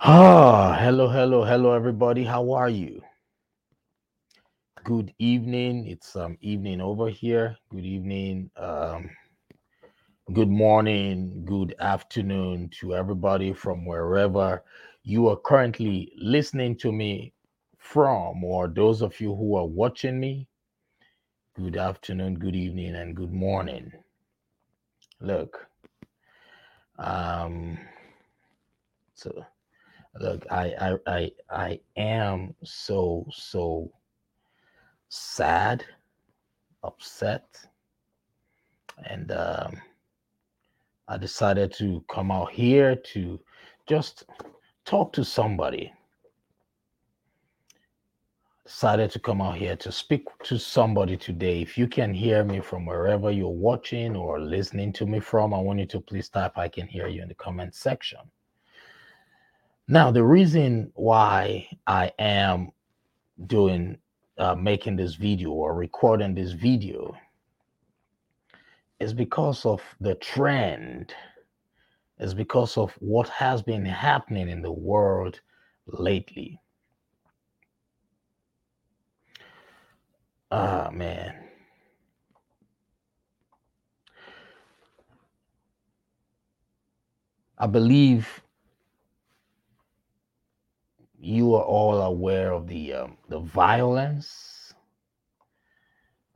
Ah, hello, hello, hello, everybody. How are you? Good evening. It's um evening over here. Good evening. Um, good morning. Good afternoon to everybody from wherever you are currently listening to me from, or those of you who are watching me. Good afternoon, good evening, and good morning. Look, um, so look, I I I I am so so sad, upset, and um, I decided to come out here to just talk to somebody. Decided to come out here to speak to somebody today. If you can hear me from wherever you're watching or listening to me from, I want you to please type I can hear you in the comment section. Now, the reason why I am doing uh, making this video or recording this video is because of the trend, is because of what has been happening in the world lately. Ah, man. I believe you are all aware of the um, the violence.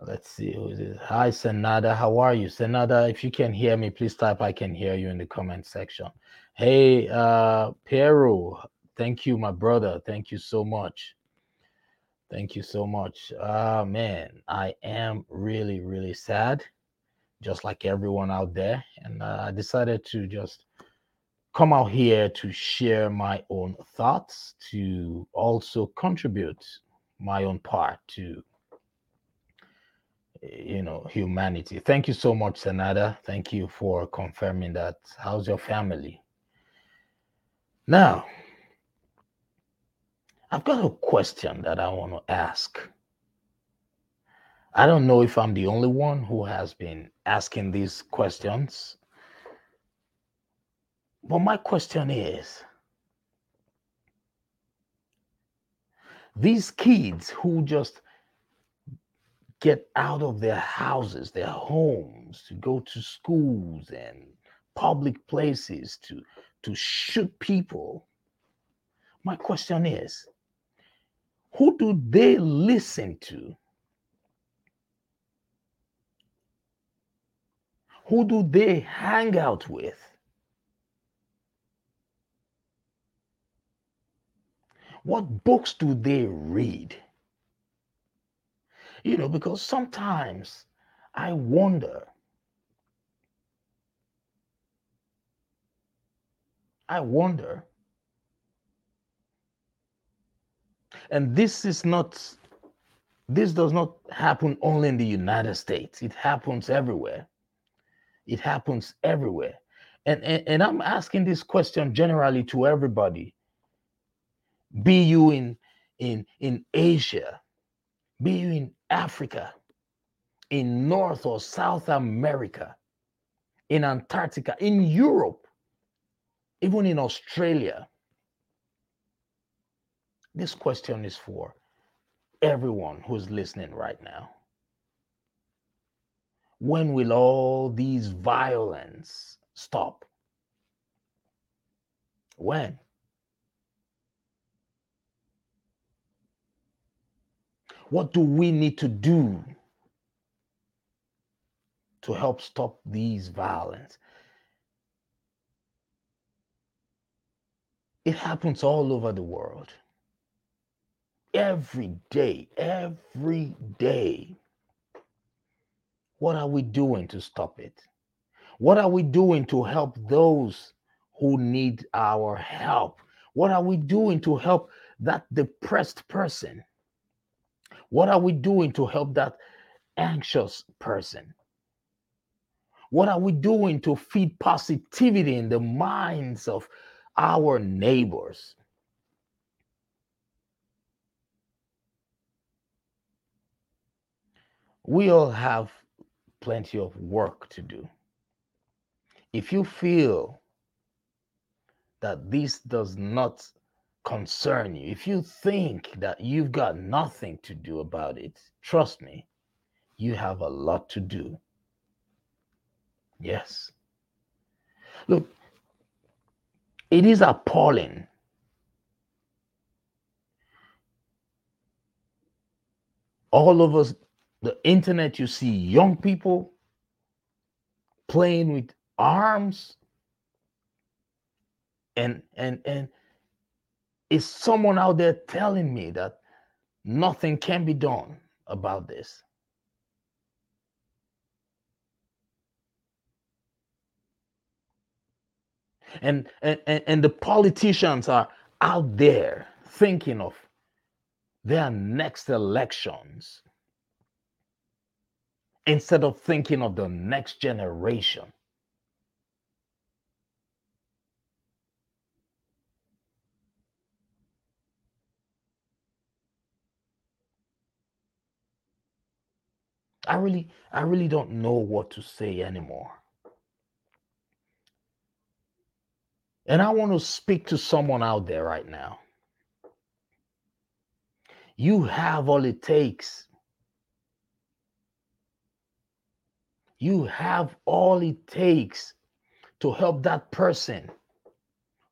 Let's see who is it. Hi, Senada. How are you, Senada? If you can hear me, please type "I can hear you" in the comment section. Hey, uh, Peru. Thank you, my brother. Thank you so much. Thank you so much. Ah, man, I am really, really sad, just like everyone out there, and uh, I decided to just come out here to share my own thoughts, to also contribute my own part to you know humanity. Thank you so much, Senada. Thank you for confirming that. How's your family? Now, I've got a question that I want to ask. I don't know if I'm the only one who has been asking these questions. But my question is these kids who just get out of their houses, their homes, to go to schools and public places to, to shoot people. My question is who do they listen to? Who do they hang out with? What books do they read? You know, because sometimes I wonder, I wonder, and this is not, this does not happen only in the United States, it happens everywhere. It happens everywhere. And, and, and I'm asking this question generally to everybody be you in in in asia. Be you in africa. In north or south america. In antarctica. In europe. Even in australia. This question is for everyone who's listening right now. When will all these violence stop? When What do we need to do to help stop these violence? It happens all over the world. Every day, every day. What are we doing to stop it? What are we doing to help those who need our help? What are we doing to help that depressed person? What are we doing to help that anxious person? What are we doing to feed positivity in the minds of our neighbors? We all have plenty of work to do. If you feel that this does not concern you, if you think that you've got nothing to do about it, trust me, you have a lot to do. Yes. Look, it is appalling. All of us, the internet, you see young people playing with arms and and and is someone out there telling me that nothing can be done about this. And and and the politicians are out there thinking of their next elections instead of thinking of the next generation I really, I really don't know what to say anymore. And I want to speak to someone out there right now. You have all it takes. You have all it takes to help that person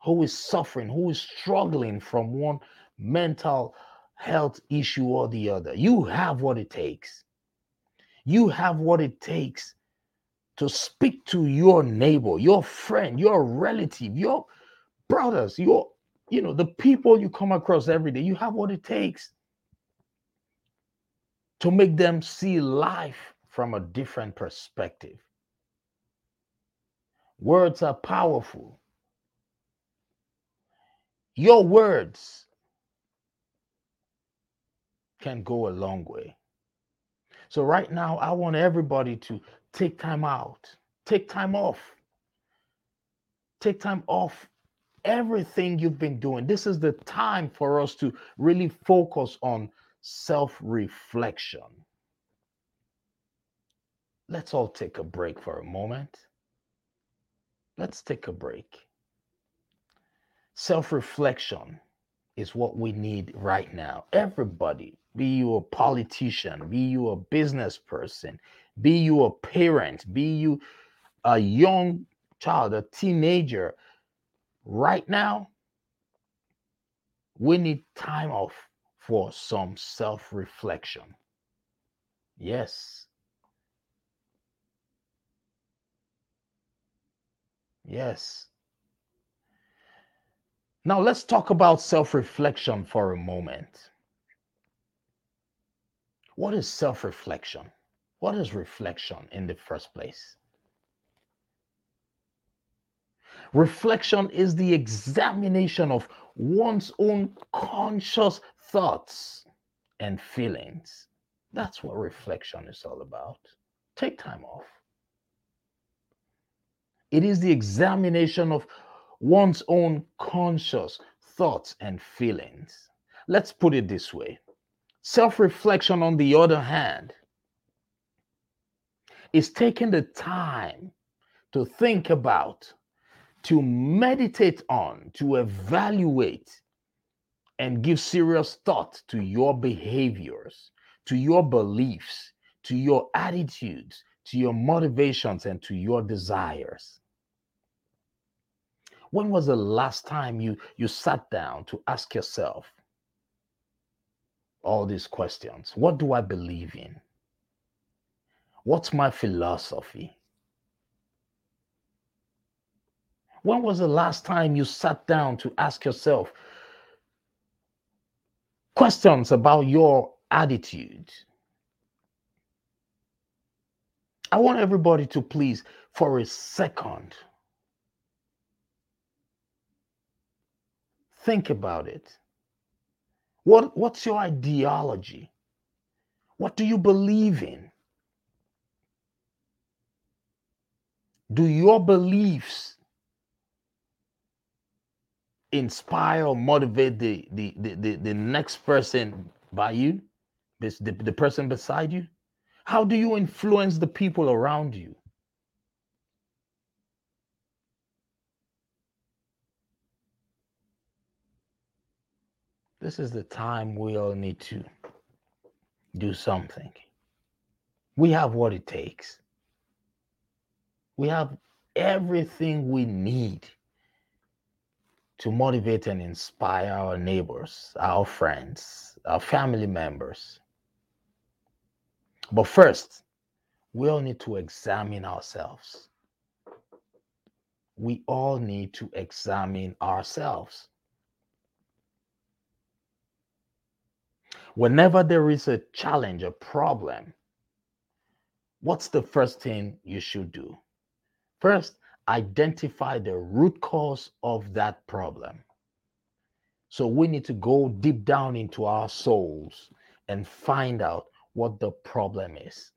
who is suffering, who is struggling from one mental health issue or the other. You have what it takes. You have what it takes to speak to your neighbor, your friend, your relative, your brothers, your, you know, the people you come across every day. You have what it takes to make them see life from a different perspective. Words are powerful. Your words can go a long way. So, right now, I want everybody to take time out, take time off, take time off everything you've been doing. This is the time for us to really focus on self reflection. Let's all take a break for a moment. Let's take a break. Self reflection is what we need right now. Everybody, be you a politician, be you a business person, be you a parent, be you a young child, a teenager, right now, we need time off for some self reflection. Yes. Yes. Now let's talk about self reflection for a moment. What is self reflection? What is reflection in the first place? Reflection is the examination of one's own conscious thoughts and feelings. That's what reflection is all about. Take time off. It is the examination of one's own conscious thoughts and feelings. Let's put it this way Self reflection, on the other hand, is taking the time to think about, to meditate on, to evaluate, and give serious thought to your behaviors, to your beliefs, to your attitudes, to your motivations, and to your desires. When was the last time you, you sat down to ask yourself, all these questions. What do I believe in? What's my philosophy? When was the last time you sat down to ask yourself questions about your attitude? I want everybody to please, for a second, think about it. What, what's your ideology? What do you believe in? Do your beliefs inspire or motivate the, the, the, the, the next person by you, the, the person beside you? How do you influence the people around you? This is the time we all need to do something. We have what it takes. We have everything we need to motivate and inspire our neighbors, our friends, our family members. But first, we all need to examine ourselves. We all need to examine ourselves. Whenever there is a challenge, a problem, what's the first thing you should do? First, identify the root cause of that problem. So we need to go deep down into our souls and find out what the problem is.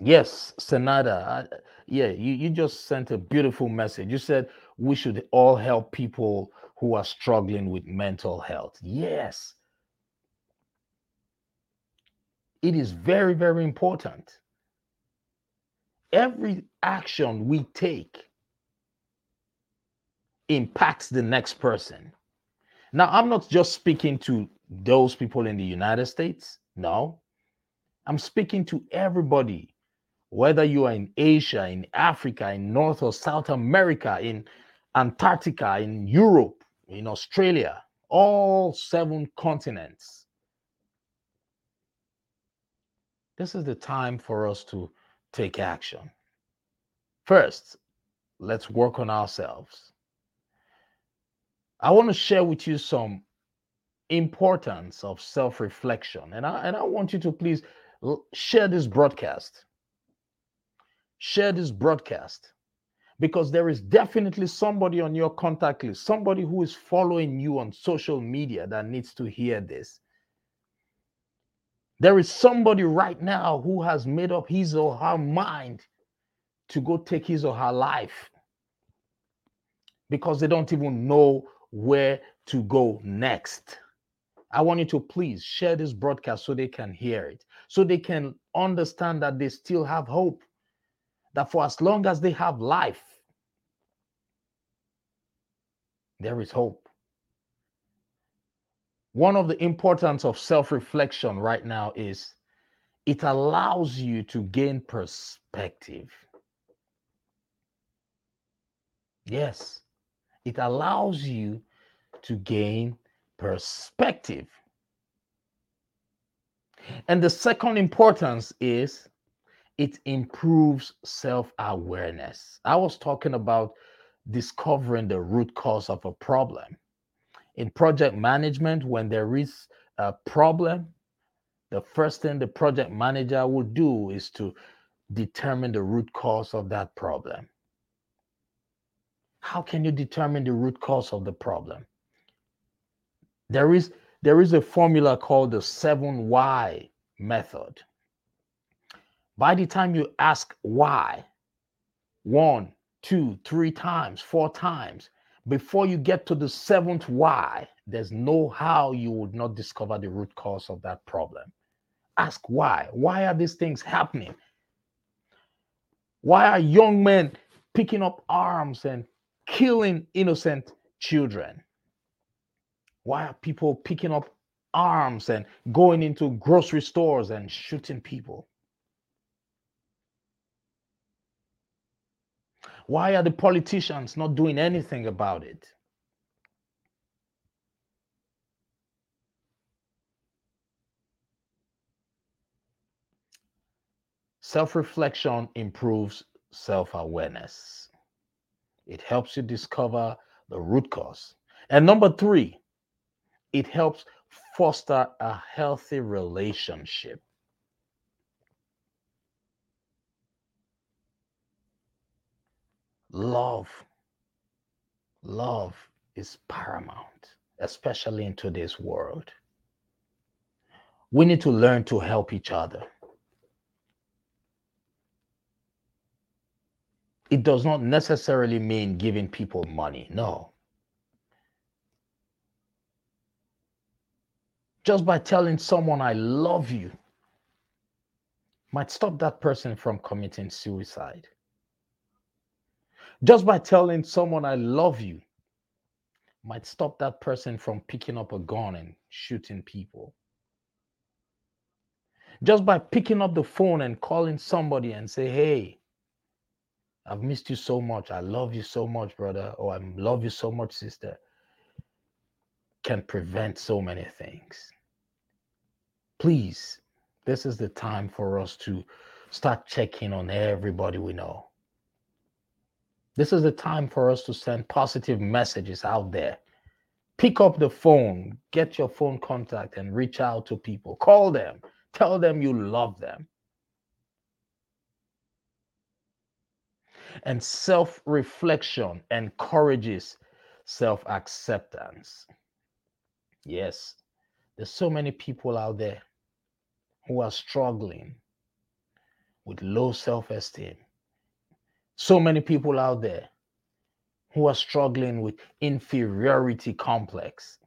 Yes, Senada. Yeah, you, you just sent a beautiful message. You said we should all help people who are struggling with mental health. Yes. It is very, very important. Every action we take impacts the next person. Now, I'm not just speaking to those people in the United States. No, I'm speaking to everybody whether you are in Asia, in Africa, in North or South America, in Antarctica, in Europe, in Australia, all seven continents. This is the time for us to take action. First, let's work on ourselves. I want to share with you some importance of self-reflection and I, and I want you to please share this broadcast share this broadcast because there is definitely somebody on your contact list, somebody who is following you on social media that needs to hear this. There is somebody right now who has made up his or her mind to go take his or her life because they don't even know where to go next. I want you to please share this broadcast so they can hear it, so they can understand that they still have hope that for as long as they have life, there is hope. One of the importance of self reflection right now is it allows you to gain perspective. Yes, it allows you to gain perspective. And the second importance is it improves self awareness. I was talking about discovering the root cause of a problem. In project management, when there is a problem, the first thing the project manager will do is to determine the root cause of that problem. How can you determine the root cause of the problem? There is there is a formula called the 7 why method. By the time you ask why, one, two, three times, four times, before you get to the seventh why, there's no how you would not discover the root cause of that problem. Ask why. Why are these things happening? Why are young men picking up arms and killing innocent children? Why are people picking up arms and going into grocery stores and shooting people? Why are the politicians not doing anything about it? Self reflection improves self awareness, it helps you discover the root cause. And number three, it helps foster a healthy relationship. Love love is paramount especially in today's world. We need to learn to help each other. It does not necessarily mean giving people money no. Just by telling someone i love you might stop that person from committing suicide Just by telling someone I love you might stop that person from picking up a gun and shooting people. Just by picking up the phone and calling somebody and say, "Hey, I've missed you so much. I love you so much, brother, or I love you so much, sister," can prevent so many things. Please, this is the time for us to start checking on everybody we know. This is the time for us to send positive messages out there. Pick up the phone, get your phone contact, and reach out to people. Call them, tell them you love them. And self reflection encourages self acceptance. Yes, there's so many people out there who are struggling with low self esteem. So many people out there who are struggling with inferiority complex.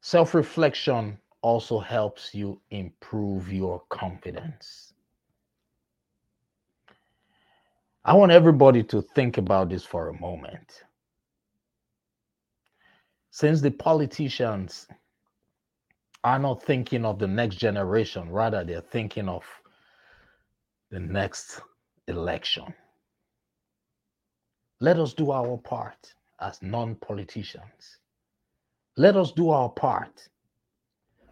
Self reflection also helps you improve your confidence. I want everybody to think about this for a moment. Since the politicians are not thinking of the next generation, rather, they're thinking of the next election. Let us do our part as non politicians. Let us do our part.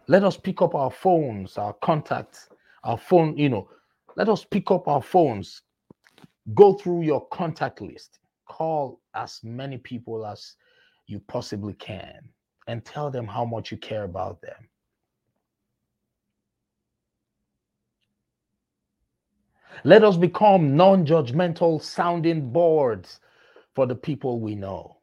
Let us pick up our phones, our contacts, our phone, you know, let us pick up our phones, go through your contact list, call as many people as you possibly can, and tell them how much you care about them. Let us become non judgmental sounding boards for the people we know.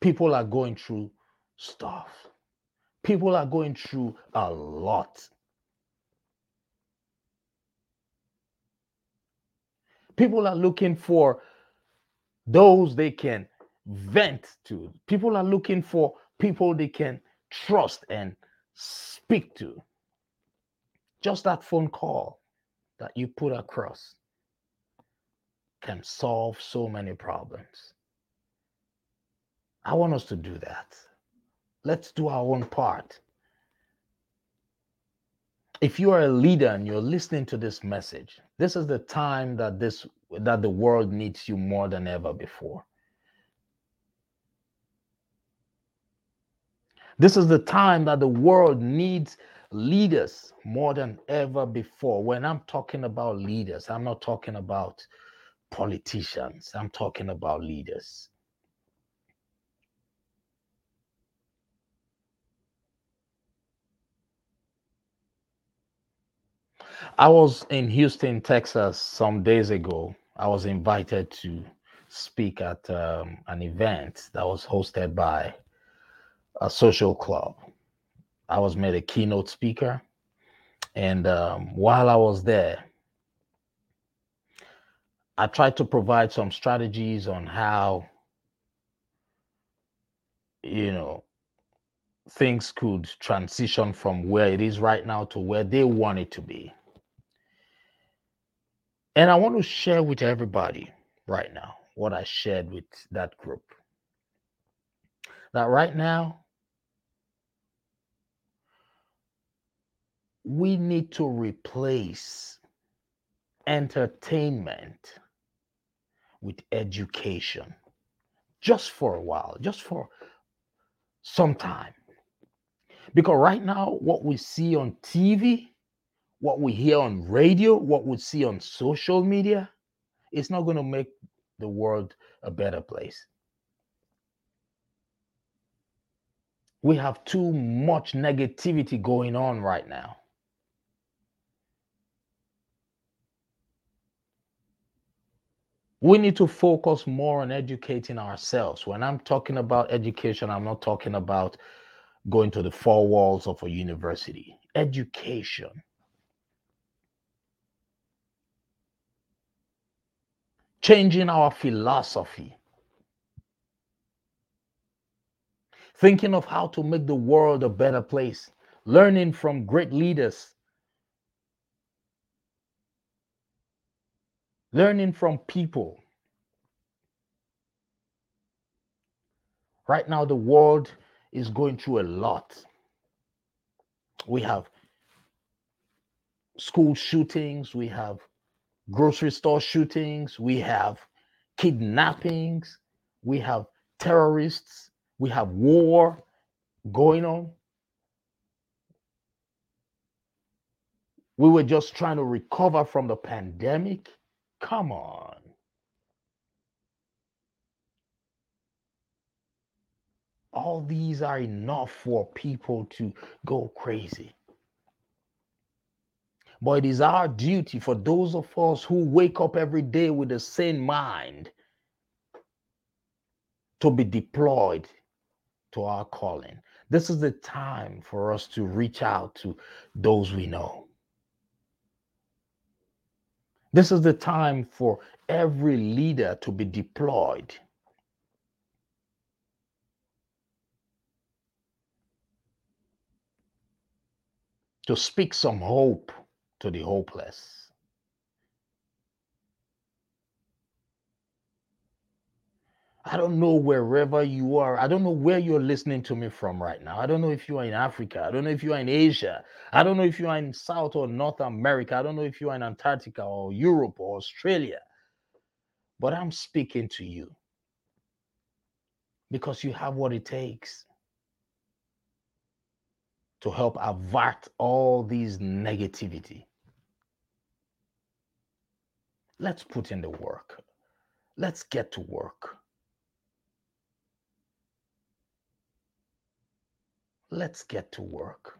People are going through stuff, people are going through a lot. People are looking for those they can vent to. People are looking for people they can trust and speak to. Just that phone call that you put across can solve so many problems. I want us to do that. Let's do our own part. If you are a leader and you're listening to this message, this is the time that this that the world needs you more than ever before. This is the time that the world needs leaders more than ever before. When I'm talking about leaders, I'm not talking about politicians, I'm talking about leaders. I was in Houston, Texas some days ago. I was invited to speak at um, an event that was hosted by a social club. I was made a keynote speaker. And um, while I was there, I tried to provide some strategies on how, you know, things could transition from where it is right now to where they want it to be. And I want to share with everybody right now what I shared with that group. That right now, we need to replace entertainment with education just for a while, just for some time. Because right now, what we see on TV, what we hear on radio, what we see on social media, it's not going to make the world a better place. We have too much negativity going on right now. We need to focus more on educating ourselves. When I'm talking about education, I'm not talking about going to the four walls of a university. Education. Changing our philosophy. Thinking of how to make the world a better place, learning from great leaders, learning from people. Right now, the world is going through a lot. We have school shootings, we have grocery store shootings, we have kidnappings, we have terrorists, we have war going on. We were just trying to recover from the pandemic. Come on. All these are enough for people to go crazy. But it is our duty for those of us who wake up every day with the same mind to be deployed to our calling. This is the time for us to reach out to those we know. This is the time for every leader to be deployed. To speak some hope to the hopeless. I don't know wherever you are. I don't know where you're listening to me from right now. I don't know if you are in Africa. I don't know if you are in Asia. I don't know if you are in South or North America. I don't know if you are in Antarctica or Europe or Australia. But I'm speaking to you because you have what it takes to help avert all these negativity. Let's put in the work. Let's get to work. Let's get to work.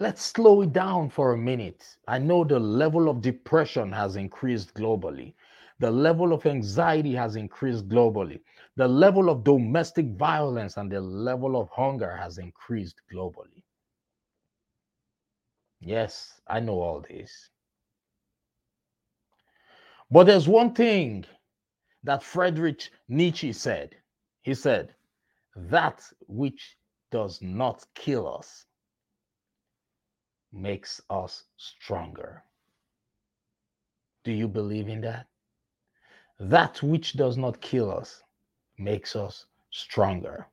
Let's slow it down for a minute. I know the level of depression has increased globally. The level of anxiety has increased globally. The level of domestic violence and the level of hunger has increased globally. Yes, I know all this. But there's one thing that Friedrich Nietzsche said. He said, that which does not kill us makes us stronger. Do you believe in that? That which does not kill us makes us stronger.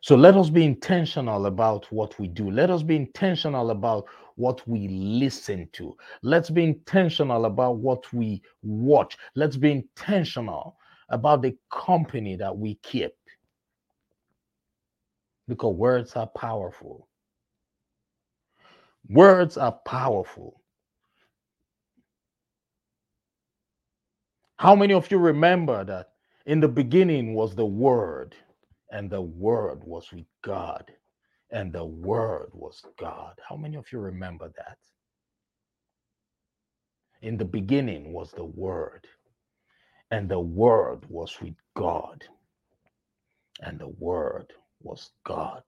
So let us be intentional about what we do. Let us be intentional about what we listen to. Let's be intentional about what we watch. Let's be intentional about the company that we keep. Because words are powerful. Words are powerful. How many of you remember that in the beginning was the Word, and the Word was with God, and the Word was God? How many of you remember that? In the beginning was the Word, and the Word was with God. And the Word was God.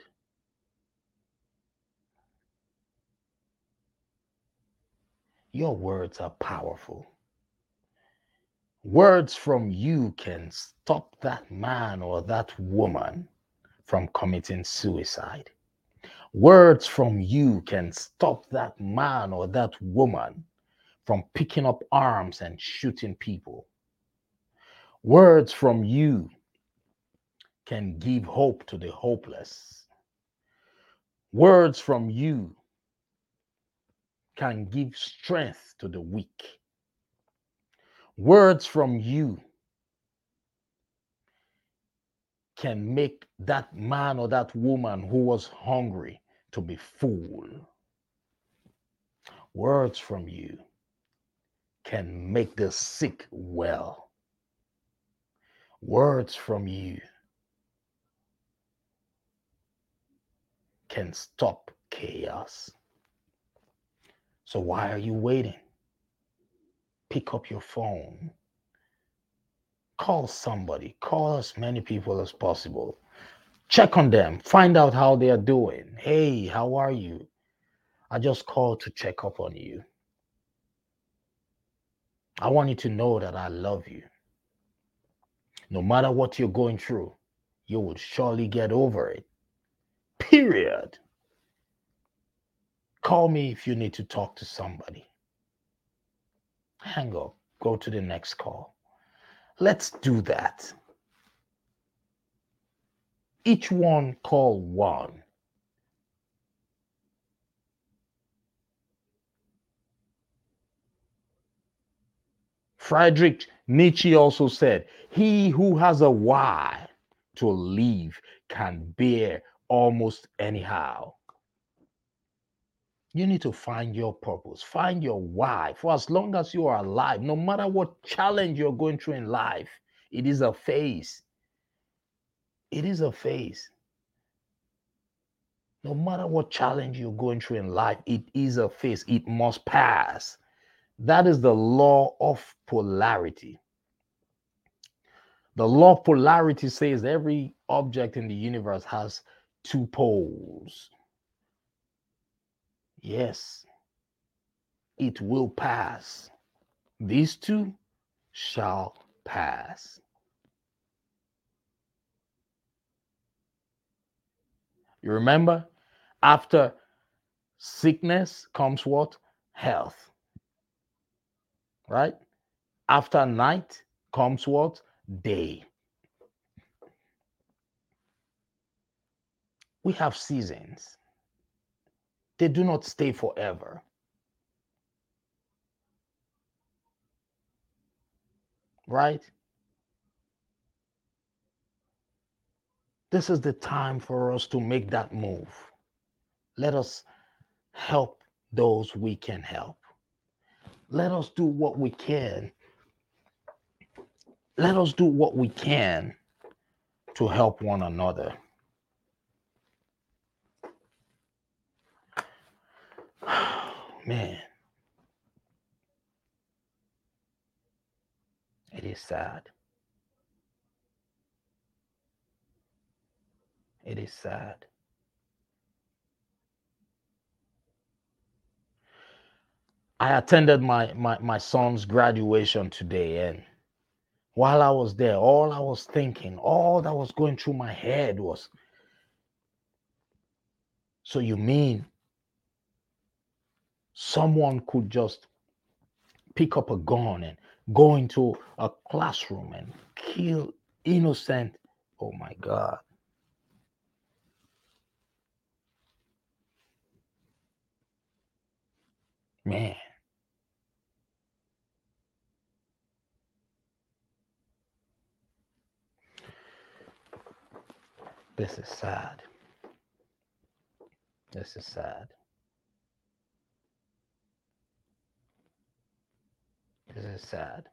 Your words are powerful. Words from you can stop that man or that woman from committing suicide. Words from you can stop that man or that woman from picking up arms and shooting people. Words from you can give hope to the hopeless. Words from you can give strength to the weak. Words from you can make that man or that woman who was hungry to be full. Words from you can make the sick well words from you can stop chaos. So, why are you waiting? Pick up your phone, call somebody, call as many people as possible. Check on them, find out how they are doing. Hey, how are you? I just called to check up on you. I want you to know that I love you no matter what you're going through, you will surely get over it. Period. Call me if you need to talk to somebody. Hang up, go to the next call. Let's do that. Each one call one. Friedrich Nietzsche also said, He who has a why to live can bear almost anyhow. You need to find your purpose, find your why. For as long as you are alive, no matter what challenge you're going through in life, it is a phase. It is a phase. No matter what challenge you're going through in life, it is a phase. It must pass. That is the law of polarity. The law of polarity says every object in the universe has too poles. Yes, it will pass. These two shall pass. You remember, after sickness comes what? Health right? After night comes what? Day. We have seasons, they do not stay forever. Right? This is the time for us to make that move. Let us help those we can help let us do what we can. Let us do what we can to help one another. Man, it is sad. It is sad. I attended my, my my son's graduation today, and while I was there, all I was thinking, all that was going through my head was, so you mean someone could just pick up a gun and go into a classroom and kill innocent? Oh my God. Man. This is sad. This is sad. This is sad.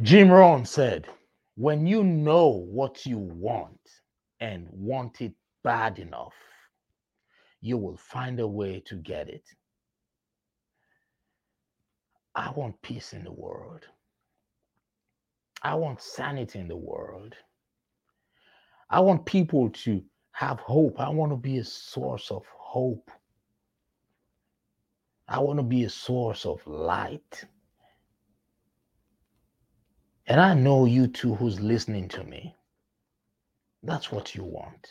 Jim Rohn said, when you know what you want and want it bad enough, you will find a way to get it. I want peace in the world. I want sanity in the world. I want people to have hope. I want to be a source of hope. I want to be a source of light. And I know you too, who's listening to me. That's what you want.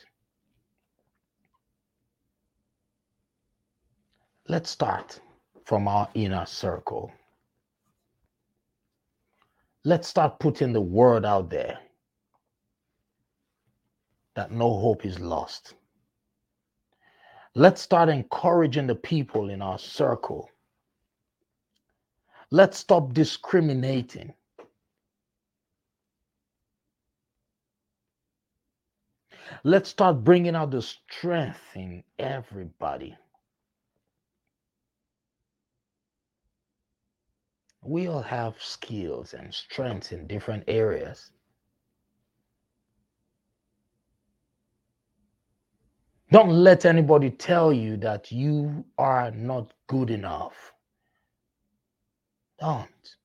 Let's start from our inner circle. Let's start putting the word out there that no hope is lost. Let's start encouraging the people in our circle. Let's stop discriminating. Let's start bringing out the strength in everybody. We all have skills and strengths in different areas. Don't let anybody tell you that you are not good enough. Don't.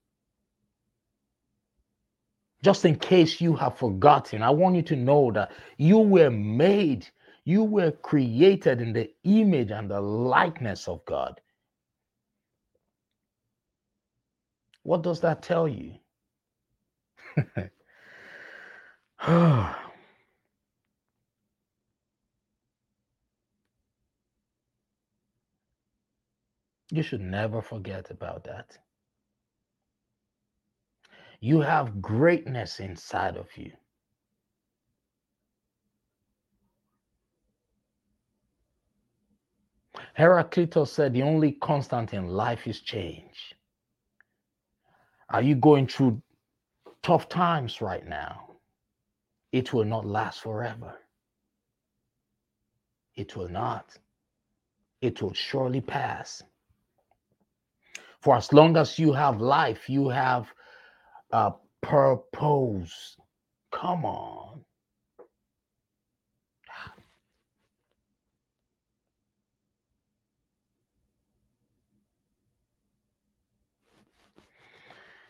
Just in case you have forgotten, I want you to know that you were made, you were created in the image and the likeness of God. What does that tell you? you should never forget about that. You have greatness inside of you. Heraclitus said the only constant in life is change. Are you going through tough times right now? It will not last forever. It will not. It will surely pass. For as long as you have life, you have a purpose. Come on.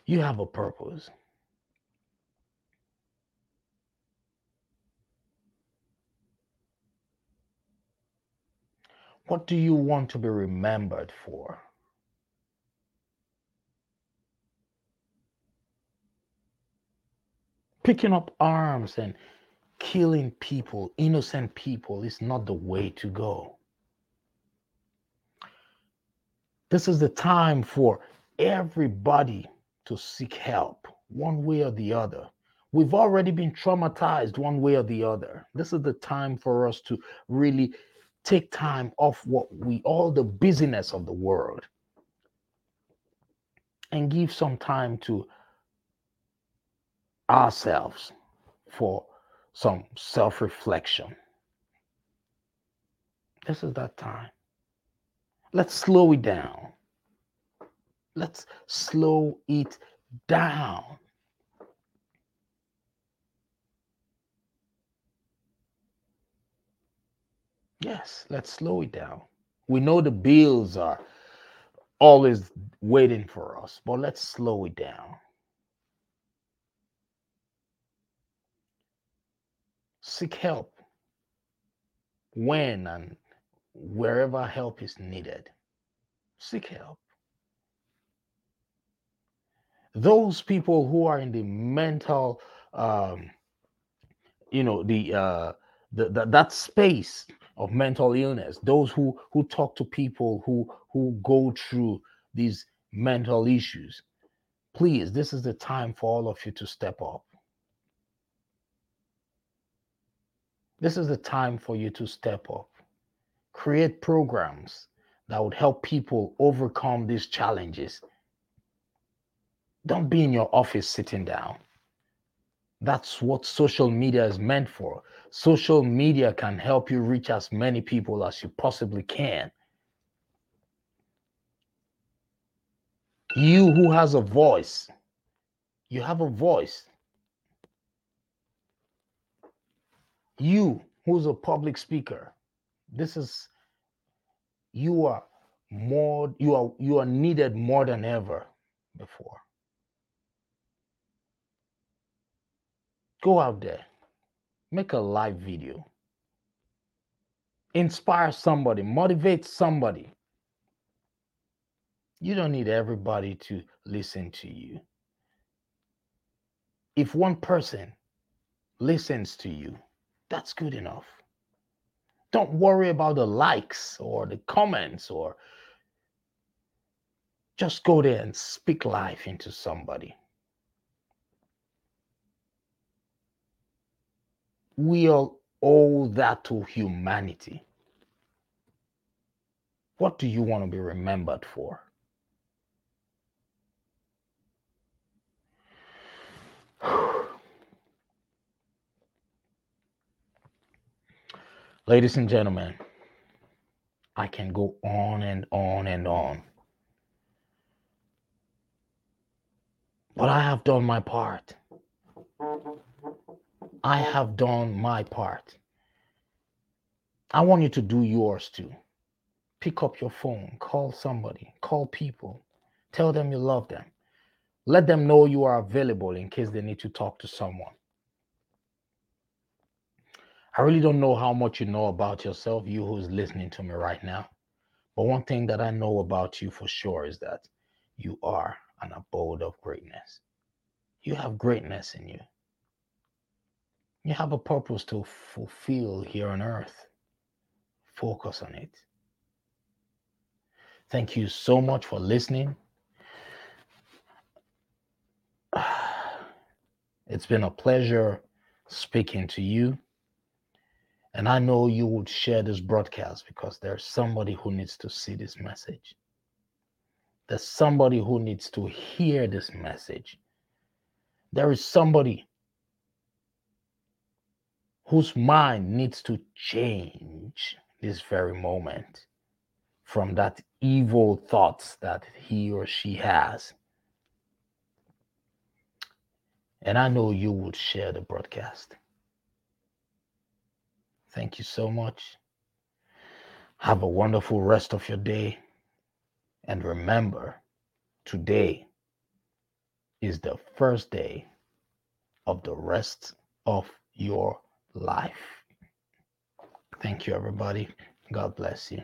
You have a purpose. What do you want to be remembered for? Picking up arms and killing people, innocent people, is not the way to go. This is the time for everybody to seek help, one way or the other. We've already been traumatized one way or the other. This is the time for us to really take time off what we all the busyness of the world and give some time to ourselves for some self reflection. This is that time. Let's slow it down. Let's slow it down. Yes, let's slow it down. We know the bills are always waiting for us, but let's slow it down. Seek help when and wherever help is needed. Seek help. Those people who are in the mental, um, you know, the, uh, the, the that space of mental illness those who who talk to people who who go through these mental issues please this is the time for all of you to step up this is the time for you to step up create programs that would help people overcome these challenges don't be in your office sitting down that's what social media is meant for. Social media can help you reach as many people as you possibly can. You who has a voice, you have a voice. You who's a public speaker, this is you are more you are you are needed more than ever before. Go out there, make a live video, inspire somebody, motivate somebody. You don't need everybody to listen to you. If one person listens to you, that's good enough. Don't worry about the likes or the comments or just go there and speak life into somebody. we all owe that to humanity. What do you want to be remembered for? Ladies and gentlemen, I can go on and on and on. But I have done my part. I have done my part. I want you to do yours too. Pick up your phone, call somebody, call people, tell them you love them. Let them know you are available in case they need to talk to someone. I really don't know how much you know about yourself, you who's listening to me right now. But one thing that I know about you for sure is that you are an abode of greatness. You have greatness in you. You have a purpose to fulfill here on earth. Focus on it. Thank you so much for listening. It's been a pleasure speaking to you. And I know you would share this broadcast because there's somebody who needs to see this message. There's somebody who needs to hear this message. There is somebody whose mind needs to change this very moment from that evil thoughts that he or she has. And I know you would share the broadcast. Thank you so much. Have a wonderful rest of your day. And remember, today is the first day of the rest of your life. Thank you, everybody. God bless you.